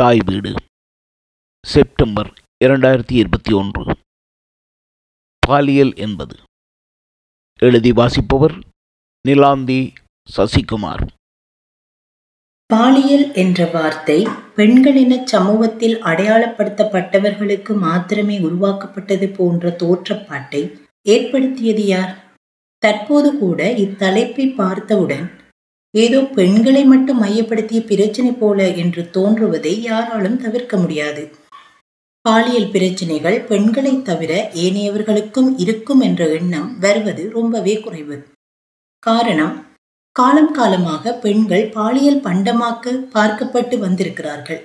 தாய் வீடு. செப்டம்பர் இரண்டாயிரத்தி இருபத்தி ஒன்று. பாலியல் என்பது. எழுதி வாசிப்பவர் நிலாந்தி சசிகுமார். பாலியல் என்ற வார்த்தை பெண்களின சமூகத்தில் அடையாளப்படுத்தப்பட்டவர்களுக்கு மாத்திரமே உருவாக்கப்பட்டது போன்ற தோற்றப்பாட்டை ஏற்படுத்தியது யார்? தற்போது கூட இத்தலைப்பை பார்த்தவுடன் ஏதோ பெண்களை மட்டும் மையப்படுத்திய பிரச்சனை போல என்று தோன்றுவதை யாராலும் தவிர்க்க முடியாது. பாலியல் பிரச்சனைகள் பெண்களை தவிர ஏனையவர்களுக்கும் இருக்கும் என்ற எண்ணம் வருவது ரொம்பவே குறைவு. காரணம் காலம் காலமாக பெண்கள் பாலியல் பண்டமாக்க பார்க்கப்பட்டு வந்திருக்கிறார்கள்.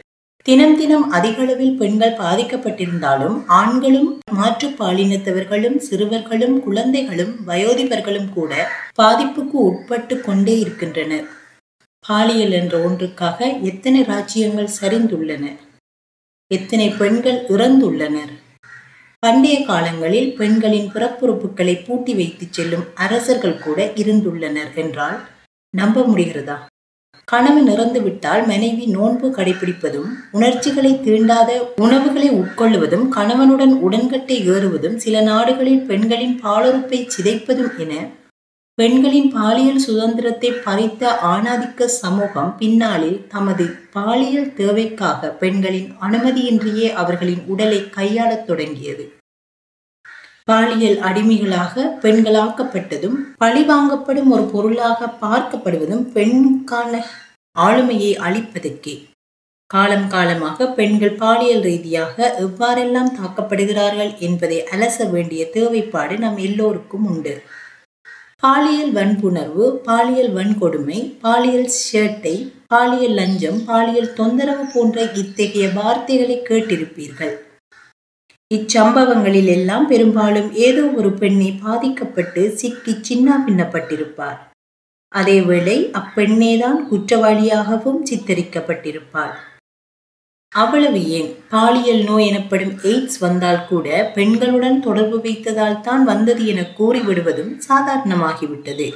தினம் தினம் அதிகளவில் பெண்கள் பாதிக்கப்பட்டிருந்தாலும் ஆண்களும் மாற்று பாலினத்தவர்களும் சிறுவர்களும் குழந்தைகளும் வயோதிபர்களும் கூட பாதிப்புக்கு உட்பட்டு கொண்டே இருக்கின்றனர். பாலியல் என்ற ஒன்றுக்காக எத்தனை ராஜ்யங்கள் சரிந்துள்ளன? எத்தனை பெண்கள் இறந்துள்ளனர்? பண்டைய காலங்களில் பெண்களின் பிறப்புறுப்புகளை பூட்டி வைத்து செல்லும் அரசர்கள் கூட இருந்துள்ளனர் என்றால் நம்ப முடிகிறதா? கணவன் இறந்து விட்டால் மனைவி நோன்பு கடைபிடிப்பதும் உணர்ச்சிகளை தீண்டாத உணவுகளை உட்கொள்ளுவதும் கணவனுடன் உடன்கட்டை ஏறுவதும் சில நாடுகளில் பெண்களின் பாலுறுப்பை சிதைப்பதும் என பெண்களின் பாலியல் சுதந்திரத்தை பறித்த ஆணாதிக்க சமூகம் பின்னாளில் தமது பாலியல் தேவைக்காக பெண்களின் அனுமதியின்றியே அவர்களின் உடலை கையாளத் தொடங்கியது. பாலியல் அடிமைகளாக பெண்களாக்கப்பட்டதும் பழிவாங்கப்படும் ஒரு பொருளாக பார்க்கப்படுவதும் பெண்ணுக்கான ஆளுமையை அளிப்பதற்கே. காலம் காலமாக பெண்கள் பாலியல் ரீதியாக எவ்வாறெல்லாம் தாக்கப்படுகிறார்கள் என்பதை அலச வேண்டிய தேவைப்பாடு நம் எல்லோருக்கும் உண்டு. பாலியல் வன்புணர்வு பாலியல் வன்கொடுமை பாலியல் சேட்டை பாலியல் லஞ்சம் பாலியல் தொந்தரவு போன்ற இத்தகைய வார்த்தைகளை கேட்டிருப்பீர்கள். இச்சம்பவங்களில் எல்லாம் பெரும்பாலும் ஏதோ ஒரு பெண்ணை பாதிக்கப்பட்டு சிக்கி சின்ன பின்னப்பட்டிருப்பார். அதேவேளை அப்பெண்ணேதான் குற்றவாளியாகவும் சித்தரிக்கப்பட்டிருப்பாள். அவ்வளவு ஏன்? பாலியல் நோய் எனப்படும் எய்ட்ஸ் வந்தால் கூட பெண்களுடன் தொடர்பு வைத்ததால் தான் வந்தது என கூறிவிடுவதும் சாதாரணமாகிவிட்டது.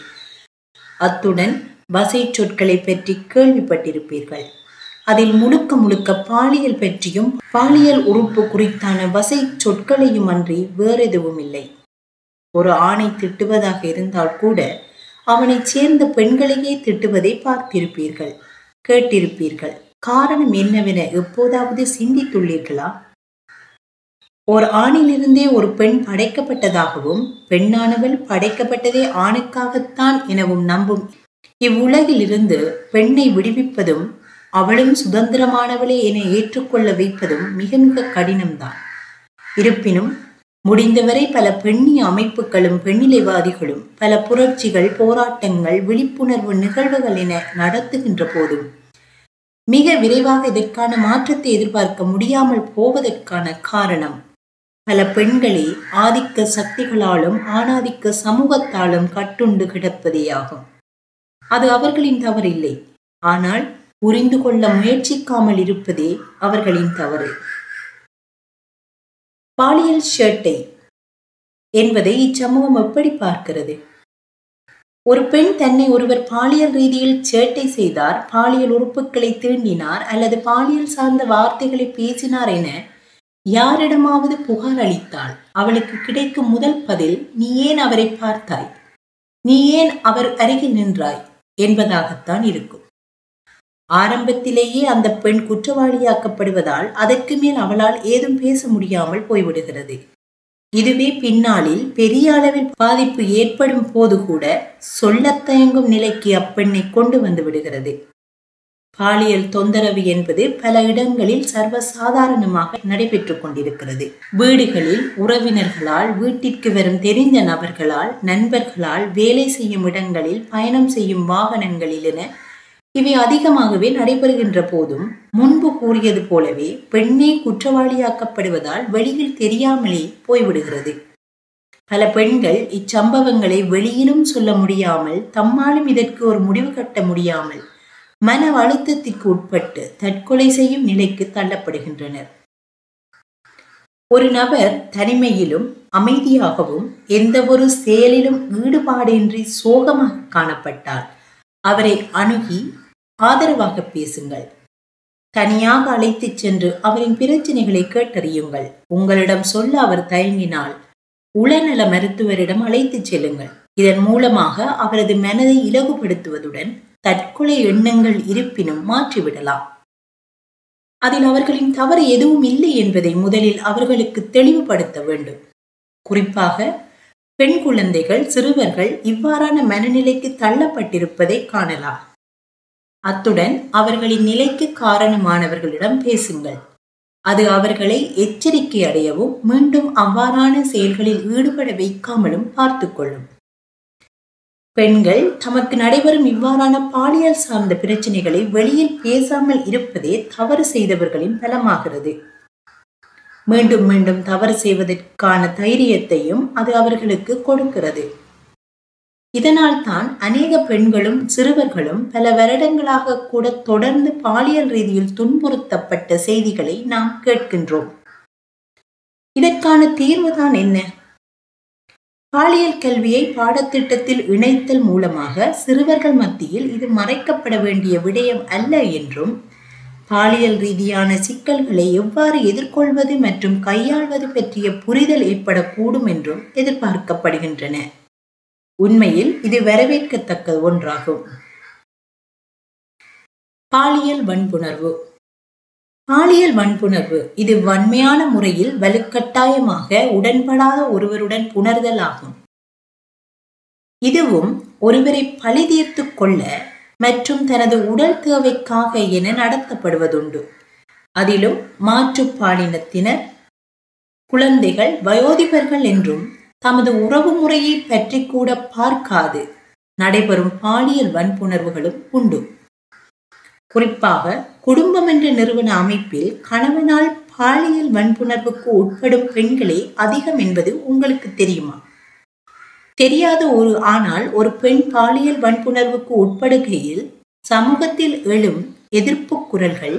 அத்துடன் வசை சொற்களை பற்றி கேள்விப்பட்டிருப்பீர்கள். அதில் முழுக்க முழுக்க பாலியல் பற்றியும் பாலியல் உறுப்பு குறித்தான வசை சொற்களையும் அன்றி வேறெதுவும் இல்லை ஒரு ஆணை திட்டுவதாக இருந்தால் கூட அவனைச் சேர்ந்த பெண்களையே திட்டுவதை பார்த்திருப்பீர்கள் கேட்டிருப்பீர்கள். காரணம் என்னவென எப்போதாவது சிந்தித்துள்ளீர்களா? ஒரு ஆணிலிருந்தே ஒரு பெண் படைக்கப்பட்டதாகவும் பெண்ணானவள் படைக்கப்பட்டதே ஆணுக்காகத்தான் எனவும் நம்பும். இவ்வுலகிலிருந்து பெண்ணை விடுவிப்பதும் அவளும் சுதந்திரமானவளே என ஏற்றுக்கொள்ள வைப்பதும் மிக மிக கடினம்தான். இருப்பினும் முடிந்தவரை பல பெண்ணி அமைப்புகளும் பெண்ணிலைவாதிகளும் பல புரட்சிகள் போராட்டங்கள் விழிப்புணர்வு நிகழ்வுகள் என நடத்துகின்ற போதும் மிக விரைவாக இதற்கான மாற்றத்தை எதிர்பார்க்க முடியாமல் போவதற்கான காரணம் பல பெண்களே ஆதிக்க சக்திகளாலும் ஆணாதிக்க சமூகத்தாலும் கட்டுண்டு கிடப்பதேயாகும். அது அவர்களின் தவறில்லை. ஆனால் புரிந்து கொள்ள முயற்சிக்காமல் இருப்பதே அவர்களின் தவறு. பாலியல் ஷர்ட்டை என்பதை இச்சமூகம் எப்படி பார்க்கிறது? ஒரு பெண் தன்னை ஒருவர் பாலியல் ரீதியில் சேட்டை செய்தார் பாலியல் உறுப்புகளை தீண்டினார் அல்லது பாலியல் சார்ந்த வார்த்தைகளை பேசினார் என யாரிடமாவது புகார் அளித்தாள் அவளுக்கு கிடைக்கும் முதல் பதில் நீ ஏன் அவரை பார்த்தாய்? நீ ஏன் அவர் அருகில் நின்றாய்? என்பதாகத்தான் இருக்கும். ஆரம்பத்திலேயே அந்த பெண் குற்றவாளியாக்கப்படுவதால் அதற்கு மேல் அவளால் ஏதும் பேச முடியாமல் போய்விடுகிறது. இதுவே பின்னாளில் பெரிய அளவில் பாதிப்பு ஏற்படும் போது கூட சொல்லத் தயங்கும் நிலைக்கு அப்பெண்ணை கொண்டு வந்து விடுகிறது. பாலியல் தொந்தரவு என்பது பல இடங்களில் சர்வசாதாரணமாக நடைபெற்று கொண்டிருக்கிறது. வீடுகளில் உறவினர்களால் வீட்டிற்கு வரும் தெரிந்த நபர்களால் நண்பர்களால் வேலை செய்யும் இடங்களில் பயணம் செய்யும் வாகனங்களில் என இவை அதிகமாகவே நடைபெறுகின்ற போதும் முன்பு கூறியது போலவே பெண்ணே குற்றவாளியாக்கப்படுவதால் வெளியில் தெரியாமலே போய்விடுகிறது. பல பெண்கள் இச்சம்பவங்களை வெளியிலும் சொல்ல முடியாமல் தம்மாலும் இதற்கு ஒரு முடிவு கட்ட முடியாமல் மன அழுத்தத்திற்கு உட்பட்டு தற்கொலை செய்யும் நிலைக்கு தள்ளப்படுகின்றனர். ஒரு நபர் தனிமையிலும் அமைதியாகவும் எந்த ஒரு செயலிலும் ஈடுபாடின்றி சோகமாக காணப்பட்டார். அவரை அணுகி ஆதரவாக பேசுங்கள். தனியாக அழைத்துச் சென்று அவரின் பிரச்சனைகளை கேட்டறியுங்கள். உங்களிடம் சொல்ல அவர் தயங்கினால் உளநல மருத்துவரிடம் அழைத்துச் செல்லுங்கள். இதன் மூலமாக அவரது மனதை இலகுபடுத்துவதுடன் தற்கொலை எண்ணங்கள் இருப்பினும் மாற்றிவிடலாம். அதில் அவர்களின் தவறு எதுவும் இல்லை என்பதை முதலில் அவர்களுக்கு தெளிவுபடுத்த வேண்டும். குறிப்பாக பெண் குழந்தைகள் சிறுவர்கள் இவ்வாறான மனநிலைக்கு தள்ளப்பட்டிருப்பதை காணலாம். அத்துடன் அவர்களின் நிலைக்கு காரணமானவர்களிடம் பேசுங்கள். அது அவர்களை எச்சரிக்கை அடையவும் மீண்டும் அவ்வாறான செயல்களில் ஈடுபட வைக்காமலும் பார்த்துக்கொள்ளும் பெண்கள் தமக்கு நடைபெறும் இவ்வாறான பாலியல் சார்ந்த பிரச்சனைகளை வெளியில் பேசாமல் இருப்பதே தவறு செய்தவர்களின் பலமாகிறது. மீண்டும் மீண்டும் தவறு செய்வதற்கான தைரியத்தையும் அது அவர்களுக்கு கொடுக்கிறது. இதனால் தான் அநேக பெண்களும் சிறுவர்களும் பல வருடங்களாக கூட தொடர்ந்து பாலியல் ரீதியில் துன்புறுத்தப்பட்ட செய்திகளை நாம் கேட்கின்றோம். இதற்கான தீர்வுதான் என்ன? பாலியல் கல்வியை பாடத்திட்டத்தில் இணைத்தல் மூலமாக சிறுவர்கள் மத்தியில் இது மறைக்கப்பட வேண்டிய விடயம் அல்ல என்றும் பாலியல் ரீதியான சிக்கல்களை எவ்வாறு எதிர்கொள்வது மற்றும் கையாள்வது பற்றிய புரிதல் ஏற்படக்கூடும் என்றும் எதிர்பார்க்கப்படுகின்றன. உண்மையில் இது வரவேற்கத்தக்க ஒன்றாகும். பாலியல் வன்புணர்வு. பாலியல் வன்புணர்வு இது வன்மையான முறையில் வலுக்கட்டாயமாக உடன்படாத ஒருவருடன் புணர்தல் ஆகும் இதுவும் ஒருவரை பழி தீர்த்து கொள்ள மற்றும் தனது உடல் தேவைக்காக என நடத்தப்படுவதுண்டு. அதிலும் மாற்றுப்பாலினத்தினர் குழந்தைகள் வயோதிபர்கள் என்றும் தமது உறவு முறையை பற்றி கூட பார்க்காது. நடைபெறும் பாலியல் வன்புணர்வுகளும் உண்டு. குறிப்பாக குடும்பம் என்ற நிறுவன அமைப்பில் கணவனால் பாலியல் வன்புணர்வுக்கு உட்படும் பெண்களே அதிகம் என்பது உங்களுக்கு தெரியுமா? தெரியாத ஒரு ஆனால் ஒரு பெண் பாலியல் வன்புணர்வுக்கு உட்படுகையில் சமூகத்தில் எழும் எதிர்ப்பு குரல்கள்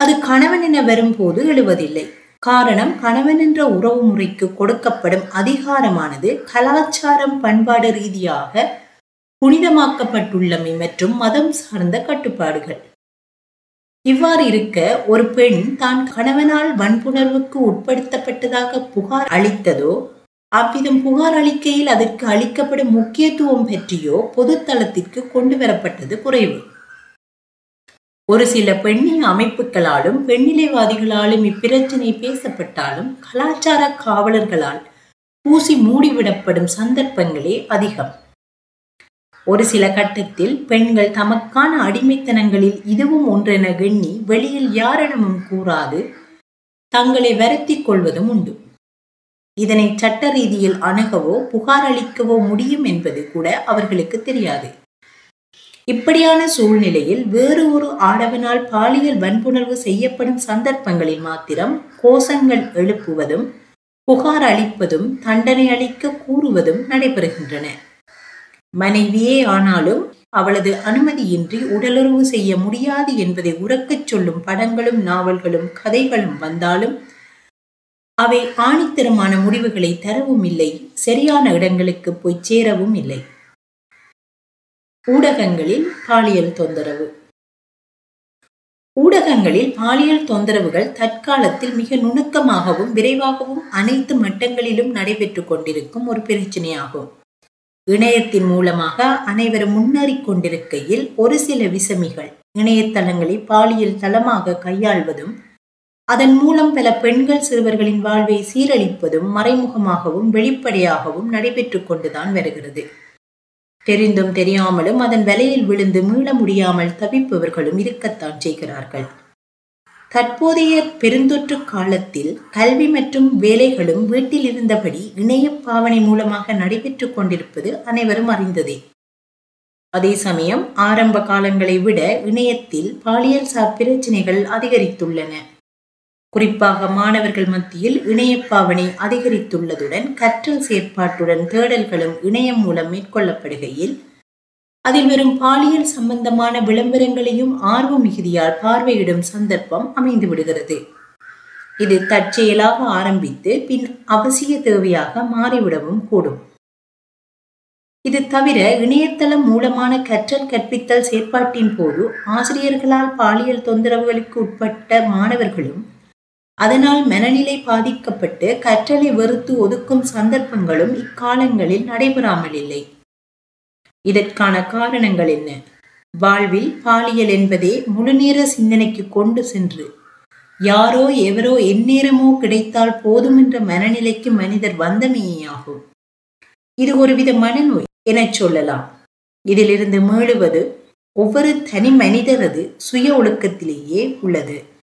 அது கணவன் என வரும்போது எழுவதில்லை. காரணம் கணவன் என்ற உறவு முறைக்கு கொடுக்கப்படும் அதிகாரமானது கலாச்சாரம் பண்பாடு ரீதியாக புனிதமாக்கப்பட்டுள்ளமை மற்றும் மதம் சார்ந்த கட்டுப்பாடுகள். இவ்வாறு இருக்க ஒரு பெண் தான் கணவனால் வன்புணர்வுக்கு உட்படுத்தப்பட்டதாக புகார் அளித்ததோ அவ்விதம் புகார் அளிக்கையில் அதற்கு அளிக்கப்படும் முக்கியத்துவம் பற்றியோ பொதுத்தளத்திற்கு கொண்டு வரப்பட்டது குறைவு. ஒரு சில பெண்ணின் அமைப்புகளாலும் பெண்ணிலைவாதிகளாலும் இப்பிரச்சினை பேசப்பட்டாலும் கலாச்சார காவலர்களால் பூசி மூடிவிடப்படும் சந்தர்ப்பங்களே அதிகம். ஒரு சில கட்டத்தில் பெண்கள் தமக்கான அடிமைத்தனங்களில் இதுவும் ஒன்றென எண்ணி வெளியில் யாரிடமும் கூறாது தங்களை வருத்திக் கொள்வதும் உண்டு. இதனை சட்ட ரீதியில் அணுகவோ புகார் அளிக்கவோ முடியும் என்பது கூட அவர்களுக்கு தெரியாது. இப்படியான சூழ்நிலையில் வேறு ஒரு ஆடவனால் பாலியல் வன்புணர்வு செய்யப்படும் சந்தர்ப்பங்களில் மாத்திரம் கோஷங்கள் எழுப்புவதும் புகார் அளிப்பதும் தண்டனை அளிக்க கூறுவதும் நடைபெறுகின்றன. மனைவியே ஆனாலும் அவளது அனுமதியின்றி உடலுறவு செய்ய முடியாது என்பதை உறக்கச் சொல்லும் படங்களும் நாவல்களும் கதைகளும் வந்தாலும் அவை ஆணித்தரமான முடிவுகளை தரவும் இல்லை சரியான இடங்களுக்கு போய் சேரவும் இல்லை. ஊடகங்களில் பாலியல் தொந்தரவு. ஊடகங்களில் பாலியல் தொந்தரவுகள் தற்காலத்தில் மிக நுணுக்கமாகவும் விரைவாகவும் அனைத்து மட்டங்களிலும் நடைபெற்றுக் கொண்டிருக்கும் ஒரு பிரச்சனையாகும். இணையத்தின் மூலமாக அனைவரும் முன்னேறிக் கொண்டிருக்கையில் ஒரு சில விசமிகள் இணையதளங்களை பாலியல் தளமாக கையாள்வதும் அதன் மூலம் பல பெண்கள் சிறுவர்களின் வாழ்வை சீரழிப்பதும் மறைமுகமாகவும் வெளிப்படையாகவும் நடைபெற்று கொண்டுதான் வருகிறது. தெரிந்தும் தெரியாமலும் அதன் வலையில் விழுந்து மீள முடியாமல் தவிப்பவர்களும் இருக்கத்தான் செய்கிறார்கள். தற்போதைய பெருந்தொற்று காலத்தில் கல்வி மற்றும் வேலைகளும் வீட்டில் இருந்தபடி இணைய பாவனை மூலமாக நடைபெற்றுக் கொண்டிருப்பது அனைவரும் அறிந்ததே. அதே சமயம் ஆரம்ப காலங்களை விட இணையத்தில் பாலியல் சார் பிரச்சனைகள் அதிகரித்துள்ளன. குறிப்பாக மாணவர்கள் மத்தியில் இணைய பாவனை அதிகரித்துள்ளதுடன் கற்றல் செயற்பாட்டுடன் தேடல்களும் இணையம் மூலம் மேற்கொள்ளப்படுகையில் அதில் வரும் பாலியல் சம்பந்தமான விளம்பரங்களையும் ஆர்வ மிகுதியால் பார்வையிடும் சந்தர்ப்பம் அமைந்து விடுகிறது. இது தற்செயலாக ஆரம்பித்து பின் அவசிய தேவையாக மாறிவிடவும் கூடும். இது தவிர இணையதளம் மூலமான கற்றல் கற்பித்தல் செயற்பாட்டின் போது ஆசிரியர்களால் பாலியல் தொந்தரவுகளுக்கு உட்பட்ட மாணவர்களும் அதனால் மனநிலை பாதிக்கப்பட்டு கற்றலை வெறுத்து ஒதுக்கும் சந்தர்ப்பங்களும் இக்காலங்களில் நடைபெறாமல் இல்லை. இதற்கான காரணங்கள் என்ன? வாழ்வில் பாலியல் என்பதே முழுநேர சிந்தனைக்கு கொண்டு சென்று யாரோ எவரோ எந்நேரமோ கிடைத்தால் போதும் என்ற மனநிலைக்கு மனிதர் வந்தமையாகும் இது ஒருவித மனநோய் எனச் சொல்லலாம். இதிலிருந்து மீளுவது ஒவ்வொரு தனி மனிதரது சுய ஒழுக்கத்திலேயே உள்ளது.